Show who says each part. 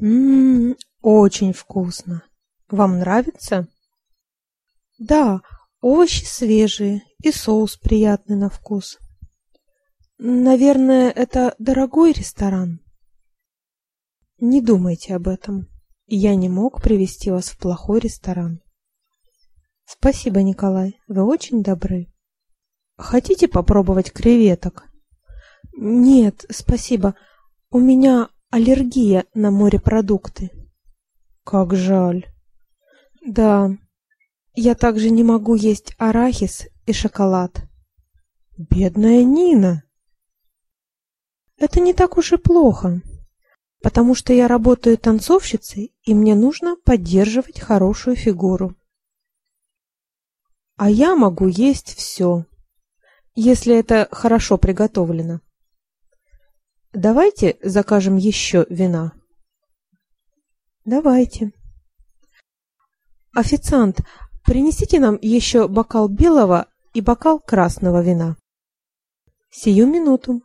Speaker 1: Ммм, очень вкусно. Вам нравится? Да, овощи свежие и соус приятный на вкус. Наверное, это дорогой ресторан. Не думайте об этом. Я не мог привести вас в плохой ресторан. Спасибо, Николай. Вы очень добры. Хотите попробовать креветок? Нет, спасибо. У меня аллергия на морепродукты. Как жаль. Да. Я также не могу есть арахис и шоколад. Бедная Нина. Это не так уж и плохо, потому что я работаю танцовщицей, и мне нужно поддерживать хорошую фигуру. А я могу есть все если это хорошо приготовлено. Давайте закажем еще вина. Давайте. Официант, принесите нам еще бокал белого и бокал красного вина. Сию минуту.